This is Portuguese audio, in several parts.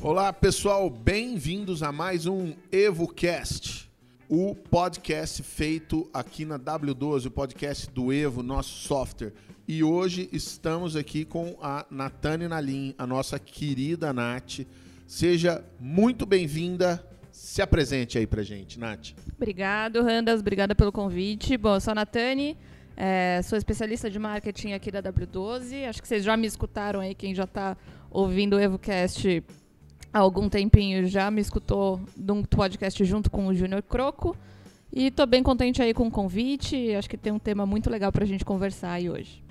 Olá pessoal, bem-vindos a mais um EvoCast, o podcast feito aqui na W12, o podcast do Evo, nosso software. E hoje estamos aqui com a Natane Nalim, a nossa querida Nath. Seja muito bem-vinda. Se apresente aí pra gente, Nath. Obrigado, Randas. Obrigada pelo convite. Bom, eu sou a Natane, é, sou especialista de marketing aqui da W12. Acho que vocês já me escutaram aí, quem já está ouvindo o EvoCast há algum tempinho já me escutou num podcast junto com o Júnior Croco. E estou bem contente aí com o convite. Acho que tem um tema muito legal para a gente conversar aí hoje.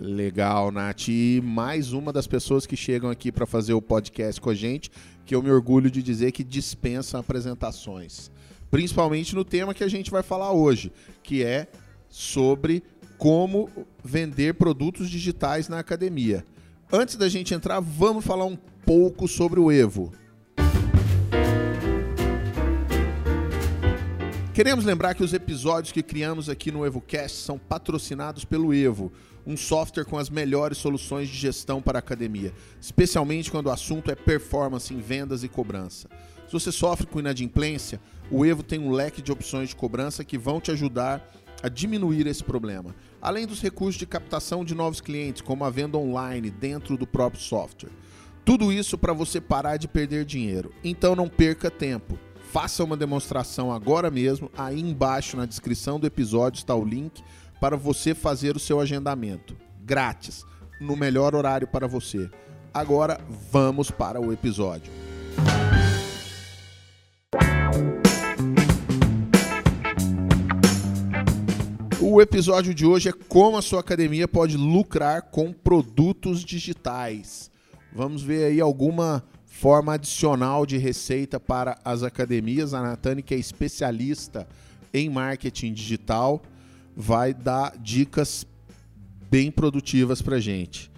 Legal, Nath. E mais uma das pessoas que chegam aqui para fazer o podcast com a gente, que eu me orgulho de dizer que dispensa apresentações. Principalmente no tema que a gente vai falar hoje, que é sobre como vender produtos digitais na academia. Antes da gente entrar, vamos falar um pouco sobre o Evo. Queremos lembrar que os episódios que criamos aqui no EvoCast são patrocinados pelo Evo, um software com as melhores soluções de gestão para a academia, especialmente quando o assunto é performance em vendas e cobrança. Se você sofre com inadimplência, o Evo tem um leque de opções de cobrança que vão te ajudar a diminuir esse problema, além dos recursos de captação de novos clientes, como a venda online dentro do próprio software. Tudo isso para você parar de perder dinheiro. Então não perca tempo. Faça uma demonstração agora mesmo. Aí embaixo na descrição do episódio está o link para você fazer o seu agendamento. Grátis, no melhor horário para você. Agora vamos para o episódio. O episódio de hoje é como a sua academia pode lucrar com produtos digitais. Vamos ver aí alguma forma adicional de receita para as academias. A Natane, que é especialista em marketing digital, vai dar dicas bem produtivas para gente.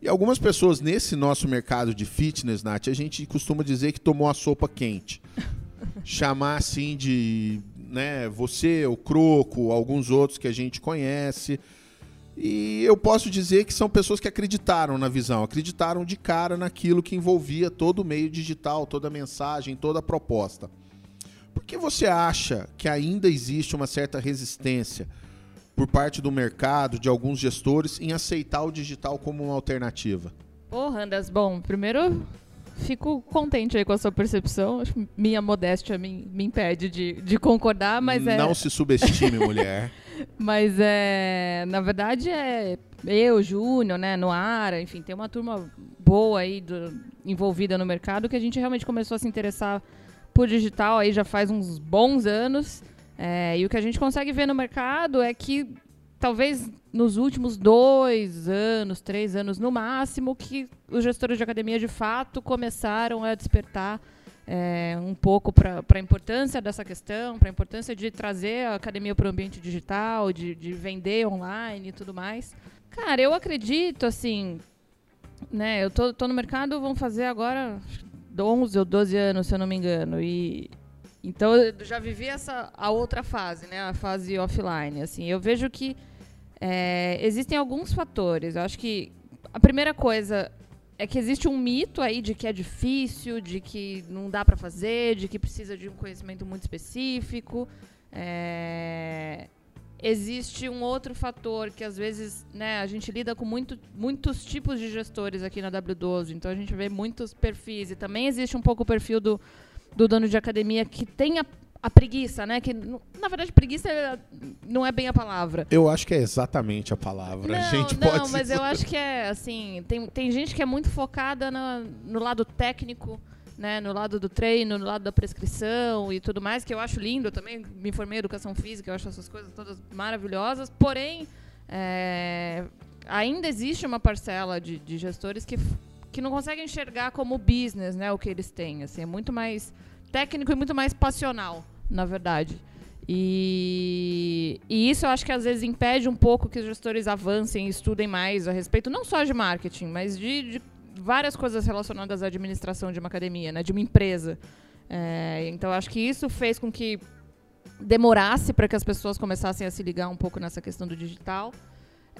E algumas pessoas nesse nosso mercado de fitness, Nath, a gente costuma dizer que tomou a sopa quente. Chamar assim de né, você, o Croco, alguns outros que a gente conhece. E eu posso dizer que são pessoas que acreditaram na visão, acreditaram de cara naquilo que envolvia todo o meio digital, toda a mensagem, toda a proposta. Por que você acha que ainda existe uma certa resistência por parte do mercado, de alguns gestores, em aceitar o digital como uma alternativa? Ô, Randas, bom, primeiro fico contente aí com a sua percepção. Acho que minha modéstia me, me impede de, de concordar, mas Não é... Não se subestime, mulher. Mas é, na verdade é eu, Júnior, né, Noara, enfim, tem uma turma boa aí do, envolvida no mercado que a gente realmente começou a se interessar por digital aí já faz uns bons anos. É, e o que a gente consegue ver no mercado é que talvez nos últimos dois anos, três anos no máximo, que os gestores de academia de fato começaram a despertar é, um pouco para a importância dessa questão, para a importância de trazer a academia para o ambiente digital, de, de vender online e tudo mais. Cara, eu acredito, assim, né, eu tô, tô no mercado, vão fazer agora 11 ou 12 anos, se eu não me engano, e então eu já vivi essa a outra fase, né, a fase offline, assim, eu vejo que é, existem alguns fatores, eu acho que a primeira coisa é que existe um mito aí de que é difícil, de que não dá para fazer, de que precisa de um conhecimento muito específico. É... Existe um outro fator que às vezes né, a gente lida com muito, muitos tipos de gestores aqui na W12, então a gente vê muitos perfis. E também existe um pouco o perfil do, do dono de academia que tem a a preguiça, né? Que na verdade preguiça não é bem a palavra. Eu acho que é exatamente a palavra. Não, a gente não, pode. mas eu acho que é assim. Tem, tem gente que é muito focada no, no lado técnico. Né, no lado do treino, no lado da prescrição e tudo mais, que eu acho lindo. Eu também me formei em educação física, eu acho essas coisas todas maravilhosas. Porém, é, ainda existe uma parcela de, de gestores que, que não conseguem enxergar como business né, o que eles têm. Assim, é muito mais técnico e muito mais passional na verdade. E, e, isso eu acho que às vezes impede um pouco que os gestores avancem e estudem mais a respeito, não só de marketing, mas de, de várias coisas relacionadas à administração de uma academia, né, de uma empresa. É, então acho que isso fez com que demorasse para que as pessoas começassem a se ligar um pouco nessa questão do digital.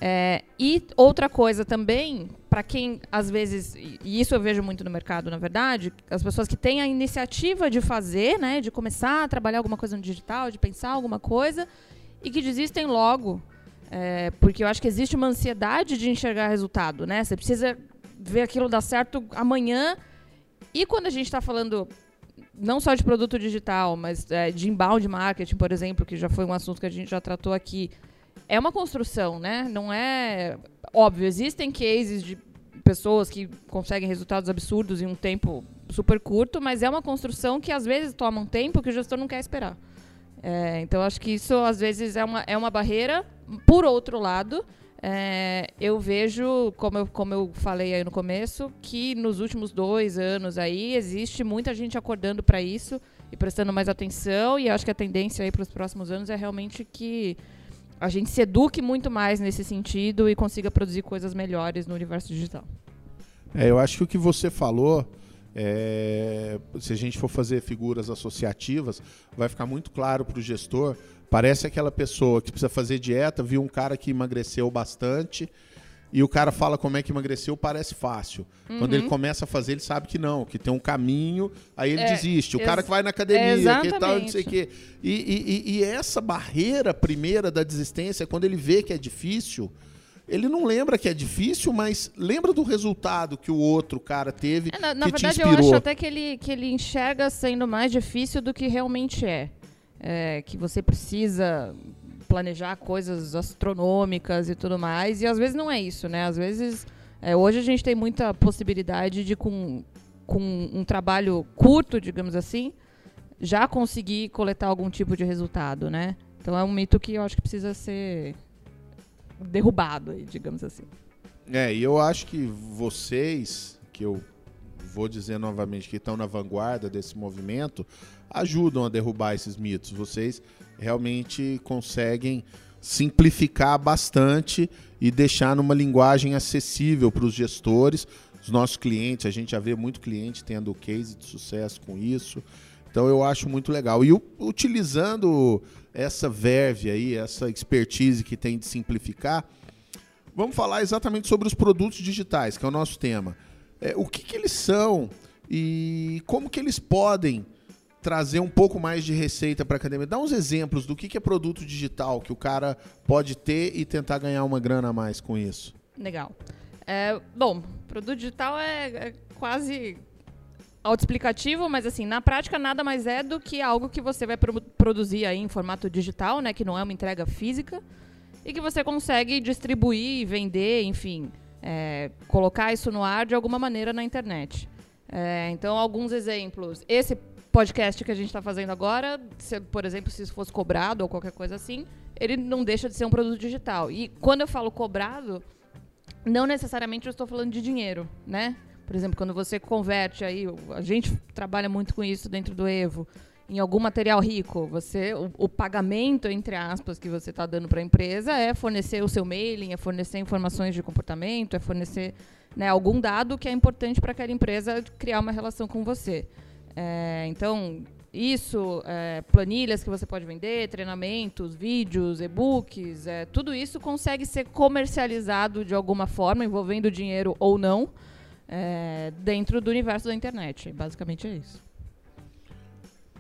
É, e outra coisa também, para quem às vezes, e isso eu vejo muito no mercado, na verdade, as pessoas que têm a iniciativa de fazer, né, de começar a trabalhar alguma coisa no digital, de pensar alguma coisa, e que desistem logo. É, porque eu acho que existe uma ansiedade de enxergar resultado, né? Você precisa ver aquilo dar certo amanhã. E quando a gente está falando não só de produto digital, mas é, de inbound marketing, por exemplo, que já foi um assunto que a gente já tratou aqui, é uma construção, né? Não é óbvio. Existem cases de pessoas que conseguem resultados absurdos em um tempo super curto, mas é uma construção que às vezes toma um tempo que o gestor não quer esperar. É, então acho que isso às vezes é uma, é uma barreira. Por outro lado, é, eu vejo, como eu, como eu falei aí no começo, que nos últimos dois anos aí existe muita gente acordando para isso e prestando mais atenção. E acho que a tendência aí para os próximos anos é realmente que a gente se eduque muito mais nesse sentido e consiga produzir coisas melhores no universo digital. É, eu acho que o que você falou, é, se a gente for fazer figuras associativas, vai ficar muito claro para o gestor. Parece aquela pessoa que precisa fazer dieta, viu um cara que emagreceu bastante e o cara fala como é que emagreceu, parece fácil. Uhum. Quando ele uhum. começa a fazer, ele sabe que não, que tem um caminho, aí ele é, desiste. O cara que vai na academia, que tal, não sei o quê. E, e, e, essa barreira primeira da desistência, quando ele vê que é difícil, ele não lembra que é difícil, mas lembra do resultado que o outro cara teve. É, na, na que verdade, eu acho até que ele, que ele enxerga sendo mais difícil do que realmente é. é que você precisa planejar coisas astronômicas e tudo mais. E às vezes não é isso, né? Às vezes, é, hoje a gente tem muita possibilidade de, com, com um trabalho curto, digamos assim, já conseguir coletar algum tipo de resultado, né? Então é um mito que eu acho que precisa ser derrubado, digamos assim. É, e eu acho que vocês, que eu vou dizer novamente que estão na vanguarda desse movimento, ajudam a derrubar esses mitos. Vocês realmente conseguem simplificar bastante e deixar numa linguagem acessível para os gestores, os nossos clientes. A gente já vê muito cliente tendo case de sucesso com isso. Então eu acho muito legal. E utilizando essa verve aí, essa expertise que tem de simplificar, vamos falar exatamente sobre os produtos digitais, que é o nosso tema. É, o que, que eles são e como que eles podem trazer um pouco mais de receita para a academia. Dá uns exemplos do que, que é produto digital que o cara pode ter e tentar ganhar uma grana a mais com isso. Legal. É, bom, produto digital é, é quase autoexplicativo, mas assim, na prática nada mais é do que algo que você vai pro produzir aí em formato digital, né, que não é uma entrega física, e que você consegue distribuir, vender, enfim, é, colocar isso no ar de alguma maneira na internet. É, então, alguns exemplos. Esse podcast que a gente está fazendo agora, se, por exemplo, se isso fosse cobrado ou qualquer coisa assim, ele não deixa de ser um produto digital. E quando eu falo cobrado, não necessariamente eu estou falando de dinheiro, né? Por exemplo, quando você converte aí, a gente trabalha muito com isso dentro do Evo, em algum material rico, você o, o pagamento entre aspas que você está dando para a empresa é fornecer o seu mailing, é fornecer informações de comportamento, é fornecer né, algum dado que é importante para aquela empresa criar uma relação com você. É, então, isso, é, planilhas que você pode vender, treinamentos, vídeos, e-books, é, tudo isso consegue ser comercializado de alguma forma, envolvendo dinheiro ou não, é, dentro do universo da internet. Basicamente é isso.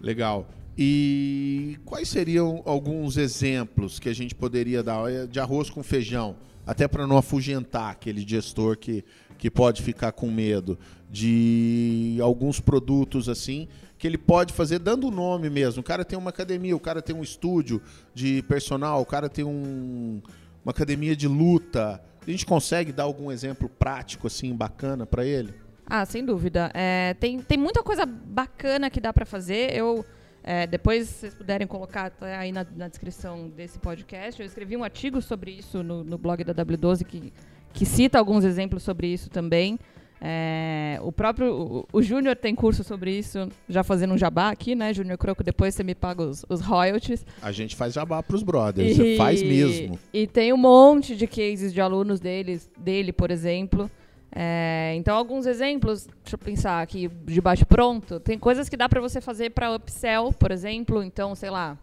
Legal. E quais seriam alguns exemplos que a gente poderia dar de arroz com feijão? Até para não afugentar aquele gestor que, que pode ficar com medo de alguns produtos assim que ele pode fazer dando o nome mesmo. O cara tem uma academia, o cara tem um estúdio de personal, o cara tem um, uma academia de luta. A gente consegue dar algum exemplo prático assim bacana para ele? Ah, sem dúvida. É, tem, tem muita coisa bacana que dá para fazer. Eu é, depois, se vocês puderem colocar aí na, na, descrição desse podcast, eu escrevi um artigo sobre isso no, no blog da W12 que que cita alguns exemplos sobre isso também. É, o próprio o, o Júnior tem curso sobre isso, já fazendo um jabá aqui, né, Júnior Croco? Depois você me paga os, os royalties. A gente faz jabá para os brothers, e, faz mesmo. E tem um monte de cases de alunos deles, dele, por exemplo. É, então, alguns exemplos, deixa eu pensar aqui de bate-pronto. Tem coisas que dá para você fazer para upsell, por exemplo. Então, sei lá,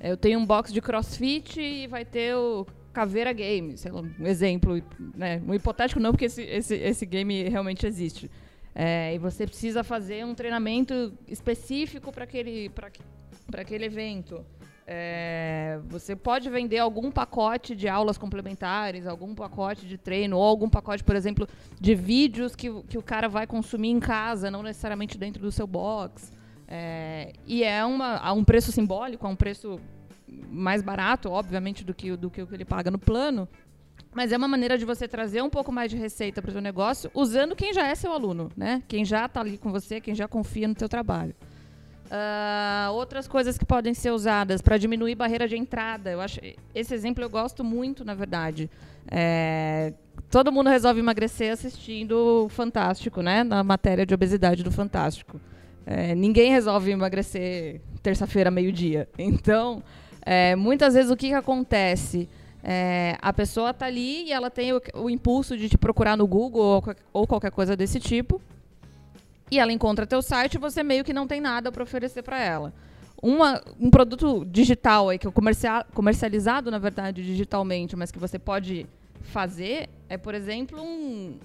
Eu tenho um box de crossfit e vai ter o Caveira Game, sei lá, um exemplo, né? Um hipotético não, porque esse, esse, esse game realmente existe. É, e você precisa fazer um treinamento específico para aquele, aquele evento. É, você pode vender algum pacote de aulas complementares, algum pacote de treino, ou algum pacote, por exemplo, de vídeos que, que o cara vai consumir em casa, não necessariamente dentro do seu box. É, e é uma, a um preço simbólico, a um preço mais barato, obviamente, do que, do que o que ele paga no plano. Mas é uma maneira de você trazer um pouco mais de receita para o seu negócio, usando quem já é seu aluno, né? Quem já está ali com você, quem já confia no seu trabalho. Uh, outras coisas que podem ser usadas para diminuir barreira de entrada. Eu acho esse exemplo eu gosto muito, na verdade. É, todo mundo resolve emagrecer assistindo o Fantástico, né? Na matéria de obesidade do Fantástico. É, ninguém resolve emagrecer terça-feira meio-dia. Então, é, muitas vezes o que, que acontece? É, a pessoa está ali e ela tem o, o, impulso de te procurar no Google ou, ou qualquer coisa desse tipo e ela encontra teu site e você meio que não tem nada para oferecer para ela. Uma, um produto digital aí que é comercial, comercializado, na verdade, digitalmente, mas que você pode fazer é, por exemplo, um,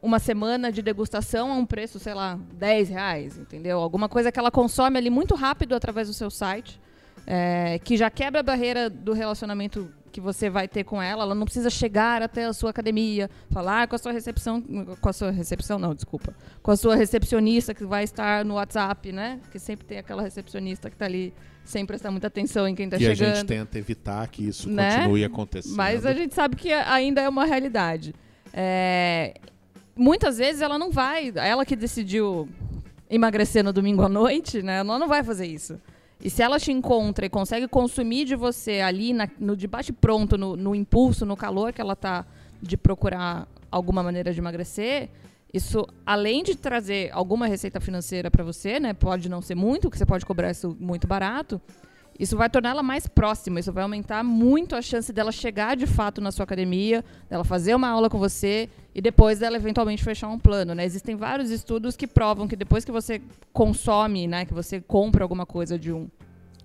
uma semana de degustação a um preço, sei lá, 10 reais, entendeu? Alguma coisa que ela consome ali muito rápido através do seu site, é, que já quebra a barreira do relacionamento que você vai ter com ela, ela não precisa chegar até a sua academia, falar com a sua recepção, com a sua recepção não, desculpa, com a sua recepcionista que vai estar no WhatsApp, né? Que sempre tem aquela recepcionista que está ali sem prestar muita atenção em quem está chegando. E a gente tenta evitar que isso né? continue acontecendo. Mas a gente sabe que ainda é uma realidade. É... Muitas vezes ela não vai, ela que decidiu emagrecer no domingo à noite, né? Ela não vai fazer isso. E se ela te encontra e consegue consumir de você ali na, no debate pronto, no, no, impulso, no calor que ela tá de procurar alguma maneira de emagrecer, isso além de trazer alguma receita financeira para você, né, pode não ser muito, que você pode cobrar isso muito barato, isso vai torná-la mais próxima, isso vai aumentar muito a chance dela chegar de fato na sua academia, dela fazer uma aula com você e depois dela eventualmente fechar um plano. Né? Existem vários estudos que provam que depois que você consome, né, que você compra alguma coisa de, um,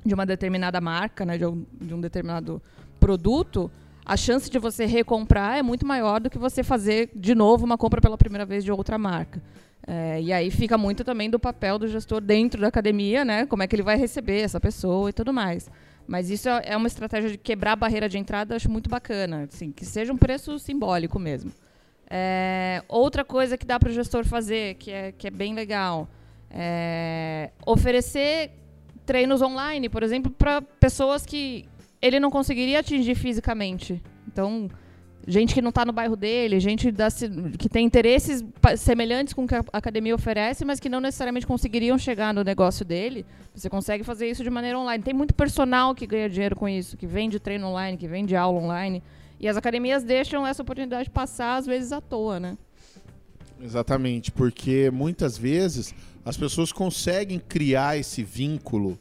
de uma determinada marca, né, de, um, de um determinado produto, a chance de você recomprar é muito maior do que você fazer de novo uma compra pela primeira vez de outra marca. É, e aí fica muito também do papel do gestor dentro da academia, né? Como é que ele vai receber essa pessoa e tudo mais. Mas isso é, é uma estratégia de quebrar a barreira de entrada, acho muito bacana. Assim, que seja um preço simbólico mesmo. É, outra coisa que dá para o gestor fazer, que é, que é bem legal, é oferecer treinos online, por exemplo, para pessoas que ele não conseguiria atingir fisicamente. Então, gente que não está no bairro dele, gente da, que tem interesses semelhantes com o que a academia oferece, mas que não necessariamente conseguiriam chegar no negócio dele. Você consegue fazer isso de maneira online. Tem muito personal que ganha dinheiro com isso, que vende treino online, que vende aula online. E as academias deixam essa oportunidade passar, às vezes, à toa, né? Exatamente, porque muitas vezes as pessoas conseguem criar esse vínculo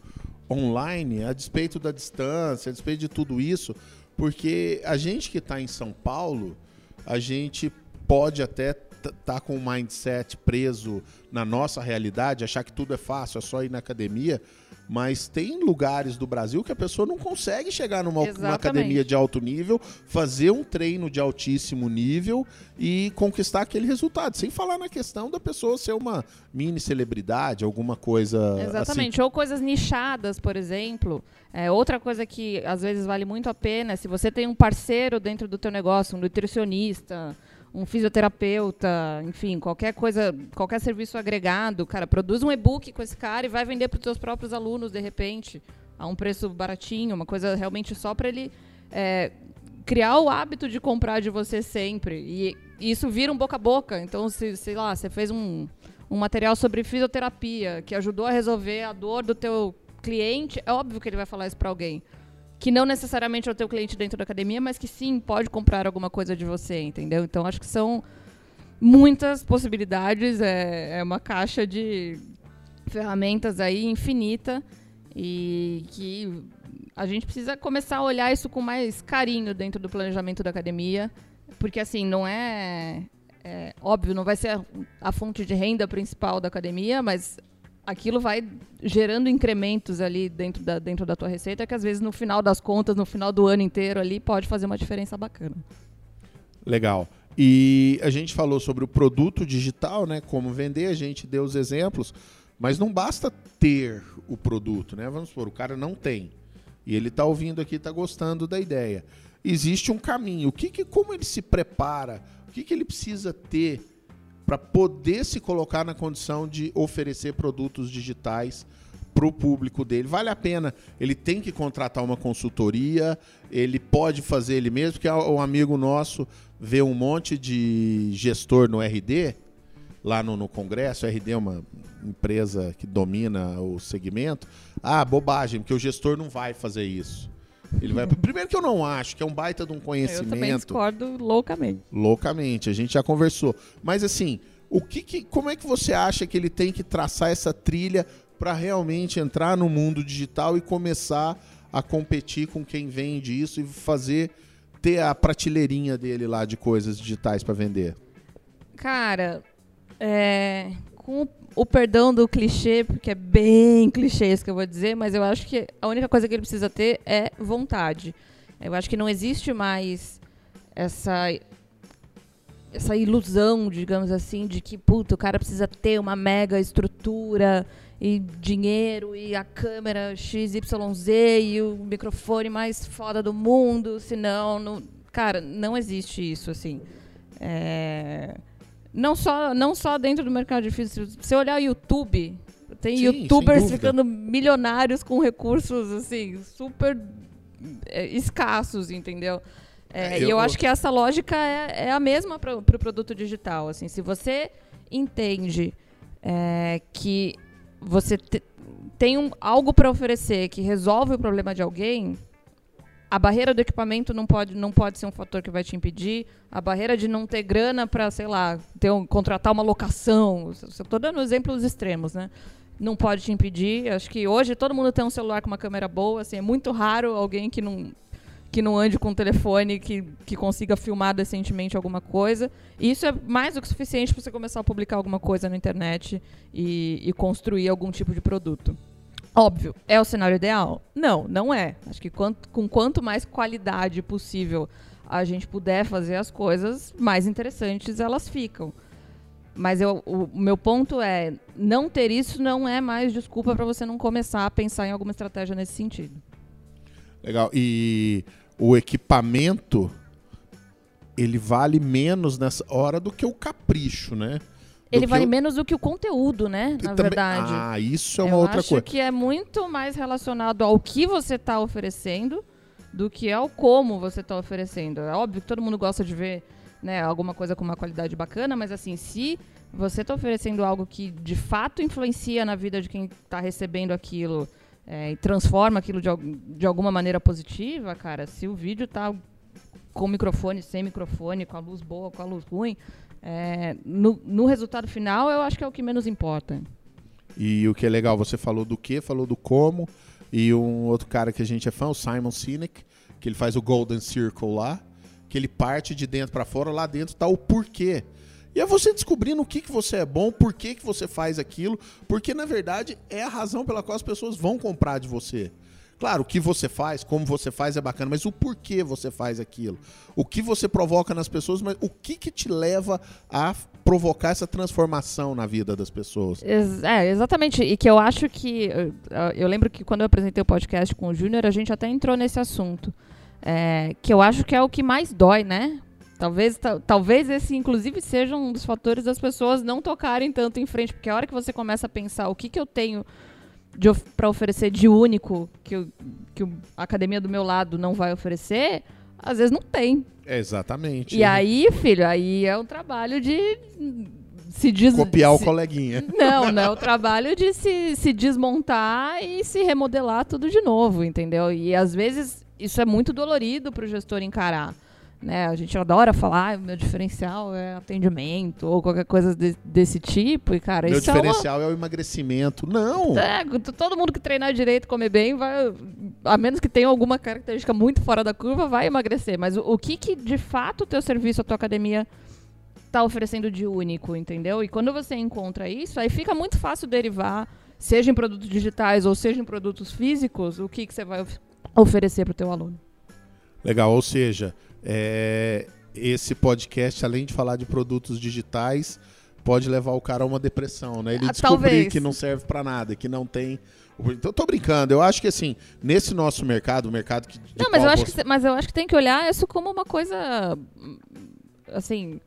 online a despeito da distância, a despeito de tudo isso, porque a gente que está em São Paulo, a gente pode até tá com o mindset preso na nossa realidade, achar que tudo é fácil, é só ir na academia, mas tem lugares do Brasil que a pessoa não consegue chegar numa, numa, academia de alto nível, fazer um treino de altíssimo nível e conquistar aquele resultado. Sem falar na questão da pessoa ser uma mini celebridade, alguma coisa. Exatamente. Assim. Ou coisas nichadas, por exemplo. É, outra coisa que às vezes vale muito a pena é se você tem um parceiro dentro do teu negócio, um nutricionista um fisioterapeuta, enfim, qualquer coisa, qualquer serviço agregado, cara, produz um e-book com esse cara e vai vender para os seus próprios alunos de repente a um preço baratinho, uma coisa realmente só para ele é, criar o hábito de comprar de você sempre e, e, isso vira um boca a boca. Então, se, sei lá, você fez um, um material sobre fisioterapia que ajudou a resolver a dor do teu cliente, é óbvio que ele vai falar isso para alguém que não necessariamente é o teu cliente dentro da academia, mas que sim pode comprar alguma coisa de você, entendeu? Então acho que são muitas possibilidades, é, é uma caixa de ferramentas aí infinita e que a gente precisa começar a olhar isso com mais carinho dentro do planejamento da academia, porque assim não é, é óbvio, não vai ser a, a fonte de renda principal da academia, mas aquilo vai gerando incrementos ali dentro da, dentro da tua receita, que às vezes no final das contas, no final do ano inteiro ali, pode fazer uma diferença bacana. Legal. E a gente falou sobre o produto digital, né? Como vender, a gente deu os exemplos, mas não basta ter o produto, né? Vamos supor, o cara não tem. E ele está ouvindo aqui, está gostando da ideia. Existe um caminho. O que, que como ele se prepara? O que, que ele precisa ter para poder se colocar na condição de oferecer produtos digitais para o público dele. Vale a pena. Ele tem que contratar uma consultoria, ele pode fazer ele mesmo, porque um amigo nosso vê um monte de gestor no RD, lá no, no Congresso, a RD é uma empresa que domina o segmento. Ah, bobagem, porque o gestor não vai fazer isso. Ele vai. Primeiro que eu não acho, que é um baita de um conhecimento. Eu também discordo loucamente. Loucamente, a gente já conversou. Mas assim, o que, que como é que você acha que ele tem que traçar essa trilha para realmente entrar no mundo digital e começar a competir com quem vende isso e fazer ter a prateleirinha dele lá de coisas digitais para vender? Cara, é, com o perdão do clichê, porque é bem clichê isso que eu vou dizer, mas eu acho que a única coisa que ele precisa ter é vontade. Eu acho que não existe mais essa essa ilusão, digamos assim, de que puta, o cara precisa ter uma mega estrutura e dinheiro e a câmera XYZ e o microfone mais foda do mundo, senão não, cara, não existe isso assim. É não só, não só dentro do mercado difícil. Se você olhar o YouTube, tem Sim, youtubers ficando milionários com recursos assim, super é, escassos, entendeu? É, é, eu, e eu acho que essa lógica é, é a mesma para o pro produto digital. Assim, se você entende é, que você te, tem um, algo para oferecer que resolve o problema de alguém, a barreira do equipamento não pode, não pode ser um fator que vai te impedir. A barreira de não ter grana para, sei lá, ter um, contratar uma locação. Estou dando exemplos extremos, né? Não pode te impedir. Acho que hoje todo mundo tem um celular com uma câmera boa. Assim, é muito raro alguém que não, que não ande com um telefone que, que consiga filmar decentemente alguma coisa. E isso é mais do que suficiente para você começar a publicar alguma coisa na internet e, e construir algum tipo de produto. Óbvio, é o cenário ideal? Não, não é. Acho que quanto, com quanto mais qualidade possível a gente puder fazer as coisas, mais interessantes elas ficam. Mas eu, o, meu ponto é, não ter isso não é mais desculpa para você não começar a pensar em alguma estratégia nesse sentido. Legal. E o equipamento ele vale menos nessa hora do que o capricho, né? Ele vale eu... menos do que o conteúdo, né? Na também... verdade. Ah, isso é uma eu outra coisa. Eu acho que é muito mais relacionado ao que você está oferecendo do que ao como você está oferecendo. É óbvio que todo mundo gosta de ver né, alguma coisa com uma qualidade bacana, mas assim, se você está oferecendo algo que de fato influencia na vida de quem está recebendo aquilo é, e transforma aquilo de, de alguma maneira positiva, cara, se o vídeo está com microfone, sem microfone, com a luz boa, com a luz ruim, é, no, no, resultado final, eu acho que é o que menos importa. E o que é legal, você falou do que, falou do como, e um outro cara que a gente é fã, o Simon Sinek, que ele faz o Golden Circle lá, que ele parte de dentro para fora, lá dentro está o porquê. E é você descobrindo o que, que você é bom, por que, que você faz aquilo, porque na verdade é a razão pela qual as pessoas vão comprar de você. Claro, o que você faz, como você faz é bacana, mas o porquê você faz aquilo? O que você provoca nas pessoas, mas o que, que te leva a provocar essa transformação na vida das pessoas? É, exatamente. E que eu acho que. Eu lembro que quando eu apresentei o podcast com o Júnior, a gente até entrou nesse assunto. É, que eu acho que é o que mais dói, né? Talvez, talvez esse, inclusive, seja um dos fatores das pessoas não tocarem tanto em frente, porque a hora que você começa a pensar o que, que eu tenho para oferecer de único que, que a academia do meu lado não vai oferecer, às vezes não tem. É exatamente. E né? aí, filho, aí é um trabalho de se des... copiar se... o coleguinha. Não, não, é o trabalho de se, se desmontar e se remodelar tudo de novo, entendeu? E às vezes isso é muito dolorido para o gestor encarar. Né? A gente adora falar, ah, meu diferencial é atendimento ou qualquer coisa de, desse tipo. E, cara, meu isso diferencial é, uma... é, o emagrecimento. Não! É, todo mundo que treinar direito, comer bem, vai, a menos que tenha alguma característica muito fora da curva, vai emagrecer. Mas o, o que, que de fato o teu serviço, a tua academia está oferecendo de único, entendeu? E quando você encontra isso, aí fica muito fácil derivar seja em produtos digitais ou seja em produtos físicos, o que, que você vai of oferecer para o teu aluno. Legal, ou seja, é, esse podcast, além de falar de produtos digitais, pode levar o cara a uma depressão, né? Ele ah, descobrir talvez. que não serve para nada, que não tem então, eu tô brincando. Eu acho que, assim, nesse nosso mercado, o mercado que. Não, mas eu, acho que, mas eu acho que tem que olhar isso como uma coisa. Assim.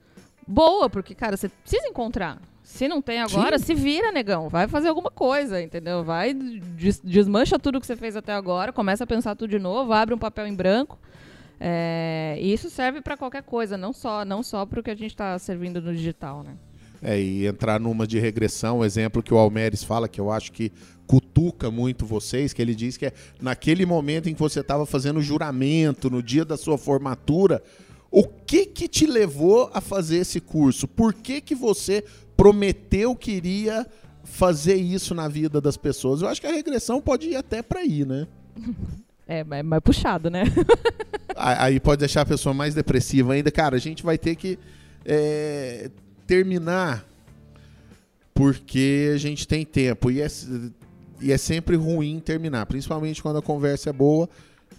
Boa, porque, cara, você precisa encontrar. Se não tem agora, Sim. se vira, negão. Vai fazer alguma coisa, entendeu? Vai, des desmancha tudo que você fez até agora, começa a pensar tudo de novo, abre um papel em branco. É, e isso serve para qualquer coisa, não só, não só para o que a gente está servindo no digital, né? É, e entrar numa de regressão, o exemplo que o Almeres fala, que eu acho que cutuca muito vocês, que ele diz que é naquele momento em que você estava fazendo o juramento, no dia da sua formatura, o que que te levou a fazer esse curso? Por que que você prometeu que iria fazer isso na vida das pessoas? Eu acho que a regressão pode ir até para aí, né? É, é mais puxado, né? aí pode deixar a pessoa mais depressiva ainda. Cara, a gente vai ter que é, terminar porque a gente tem tempo. E é, e é sempre ruim terminar, principalmente quando a conversa é boa.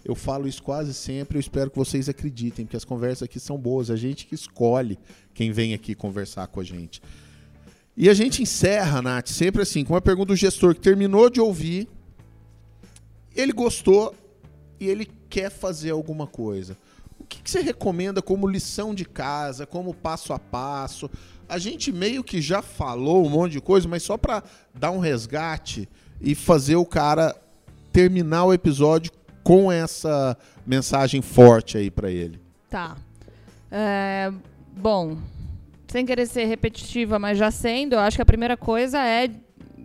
Eu falo isso quase sempre, eu espero que vocês acreditem, porque as conversas aqui são boas, a gente que escolhe quem vem aqui conversar com a gente. E a gente encerra, Nath, sempre assim, com uma pergunta do gestor que terminou de ouvir, ele gostou e ele quer fazer alguma coisa. O que, que você recomenda como lição de casa, como passo a passo? A gente meio que já falou um monte de coisa, mas só para dar um resgate e fazer o cara terminar o episódio com essa mensagem forte aí para ele. Tá. É, bom, sem querer ser repetitiva, mas já sendo, eu acho que a primeira coisa é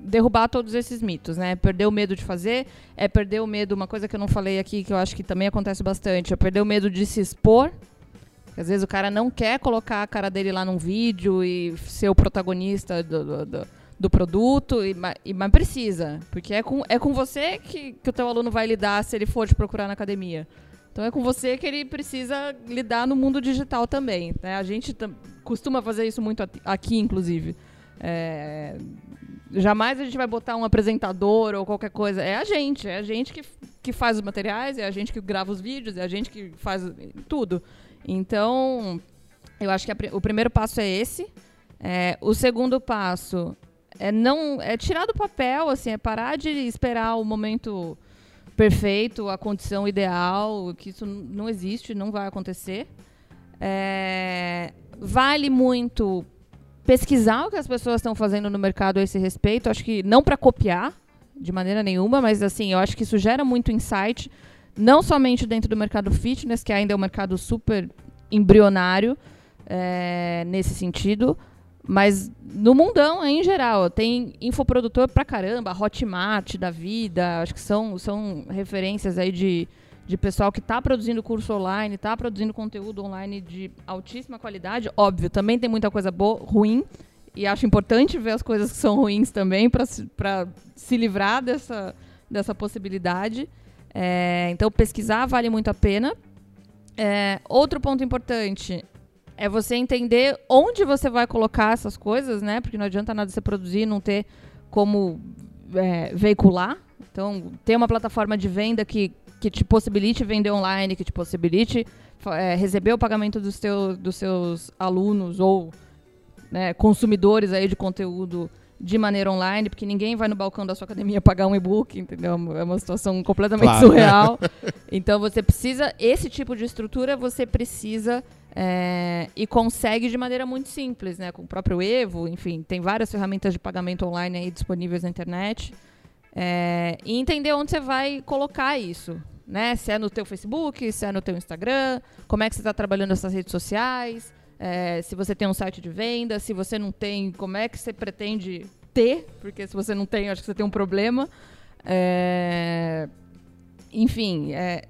derrubar todos esses mitos, né? Perder o medo de fazer, é perder o medo, uma coisa que eu não falei aqui, que eu acho que também acontece bastante, é perder o medo de se expor, às vezes o cara não quer colocar a cara dele lá num vídeo e ser o protagonista do, do, do, produto, e, e, mas precisa. Porque é com, é com você que, que o teu aluno vai lidar se ele for te procurar na academia. Então é com você que ele precisa lidar no mundo digital também. Né? A gente costuma fazer isso muito aqui, inclusive. É, jamais a gente vai botar um apresentador ou qualquer coisa. É a gente, é a gente que, que faz os materiais, é a gente que grava os vídeos, é a gente que faz tudo. Então, eu acho que a, o primeiro passo é esse. É, o segundo passo é não é tirar do papel, assim, é parar de esperar o momento perfeito, a condição ideal, que isso não existe, não vai acontecer. É, vale muito pesquisar o que as pessoas estão fazendo no mercado a esse respeito. Acho que não para copiar de maneira nenhuma, mas assim, eu acho que isso gera muito insight não somente dentro do mercado fitness, que ainda é um mercado super embrionário é, nesse sentido, mas no mundão em geral. Tem infoprodutor pra caramba, Hotmart da vida, acho que são, são referências aí de, de pessoal que está produzindo curso online, está produzindo conteúdo online de altíssima qualidade. Óbvio, também tem muita coisa boa, ruim, e acho importante ver as coisas que são ruins também para se livrar dessa, dessa possibilidade. É, então, pesquisar vale muito a pena. É, outro ponto importante é você entender onde você vai colocar essas coisas, né? Porque não adianta nada você produzir e não ter como é, veicular. Então, ter uma plataforma de venda que, que te possibilite vender online, que te possibilite é, receber o pagamento dos, teu, dos seus alunos ou né, consumidores aí de conteúdo de maneira online, porque ninguém vai no balcão da sua academia pagar um e-book, entendeu? É uma situação completamente claro. surreal. então você precisa, esse tipo de estrutura você precisa é, e consegue de maneira muito simples, né? Com o próprio Evo, enfim, tem várias ferramentas de pagamento online aí disponíveis na internet. É, e entender onde você vai colocar isso, né? Se é no teu Facebook, se é no teu Instagram, como é que você está trabalhando essas redes sociais, é, se você tem um site de venda, se você não tem, como é que você pretende ter, porque se você não tem, acho que você tem um problema. É, enfim, é,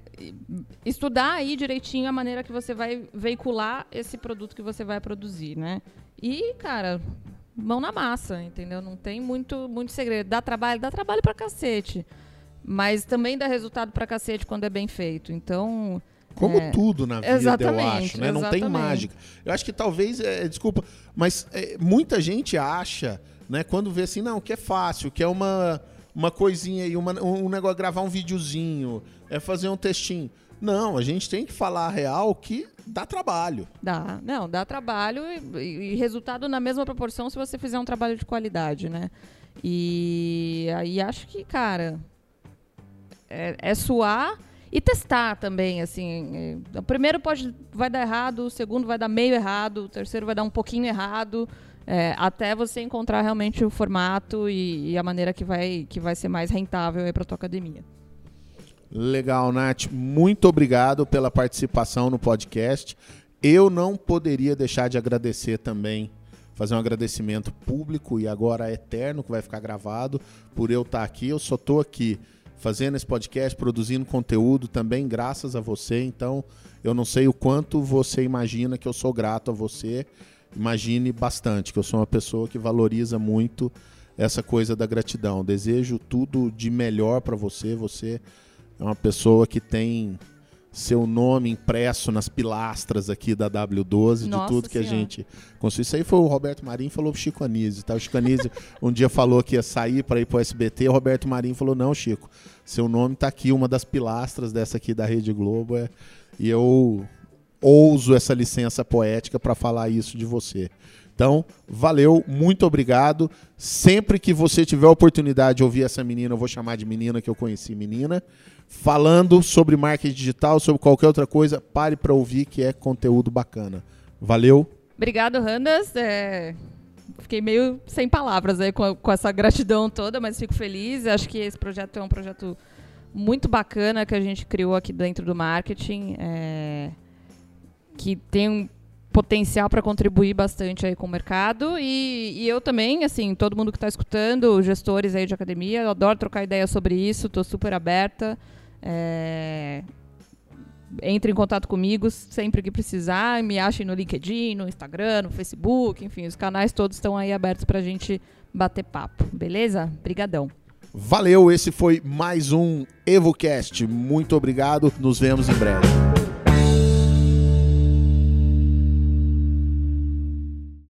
estudar aí direitinho a maneira que você vai veicular esse produto que você vai produzir, né? E, cara, mão na massa, entendeu? Não tem muito, muito segredo. Dá trabalho, dá trabalho pra cacete. Mas também dá resultado pra cacete quando é bem feito. Então, como é. tudo na vida, exatamente, eu acho, né? Não tem mágica. Eu acho que talvez, é, desculpa, mas é, muita gente acha, né, quando vê assim, não, que é fácil, que é uma uma coisinha aí, uma, um negócio, gravar um videozinho, é fazer um textinho. Não, a gente tem que falar a real que dá trabalho. Dá, não, dá trabalho e, e, resultado na mesma proporção se você fizer um trabalho de qualidade, né? E aí acho que, cara, é, é suar e testar também, assim. É, o primeiro pode vai dar errado, o segundo vai dar meio errado, o terceiro vai dar um pouquinho errado, é, até você encontrar realmente o formato e, e, a maneira que vai, que vai ser mais rentável para a tua academia. Legal, Nath. Muito obrigado pela participação no podcast. Eu não poderia deixar de agradecer também, fazer um agradecimento público e agora eterno, que vai ficar gravado, por eu estar aqui. Eu só estou aqui fazendo esse podcast, produzindo conteúdo também graças a você. Então, eu não sei o quanto você imagina que eu sou grato a você. Imagine bastante, que eu sou uma pessoa que valoriza muito essa coisa da gratidão. Desejo tudo de melhor para você. Você é uma pessoa que tem seu nome impresso nas pilastras aqui da W12, Nossa de tudo que senhora. a gente construiu. Isso aí foi o Roberto Marinho falou pro Chico Anísio, tá? O Chico Anísio um dia falou que ia sair para ir pro SBT, o Roberto Marinho falou, não, Chico, seu nome tá aqui, uma das pilastras dessa aqui da Rede Globo, é... e eu ouso essa licença poética para falar isso de você. Então, valeu, muito obrigado. Sempre que você tiver a oportunidade de ouvir essa menina, eu vou chamar de menina que eu conheci menina, falando sobre marketing digital, sobre qualquer outra coisa, pare para ouvir que é conteúdo bacana. Valeu. Obrigado, Randas. É... Fiquei meio sem palavras aí com, com essa gratidão toda, mas fico feliz. Acho que esse projeto é um projeto muito bacana que a gente criou aqui dentro do marketing, é... que tem um potencial para contribuir bastante aí com o mercado e, e, eu também, assim, todo mundo que está escutando, gestores aí de academia, eu adoro trocar ideia sobre isso, estou super aberta. É... Entre em contato comigo sempre que precisar, me achem no LinkedIn, no Instagram, no Facebook, enfim, os canais todos estão aí abertos para a gente bater papo, beleza? Brigadão. Valeu, esse foi mais um EvoCast. Muito obrigado, nos vemos em breve.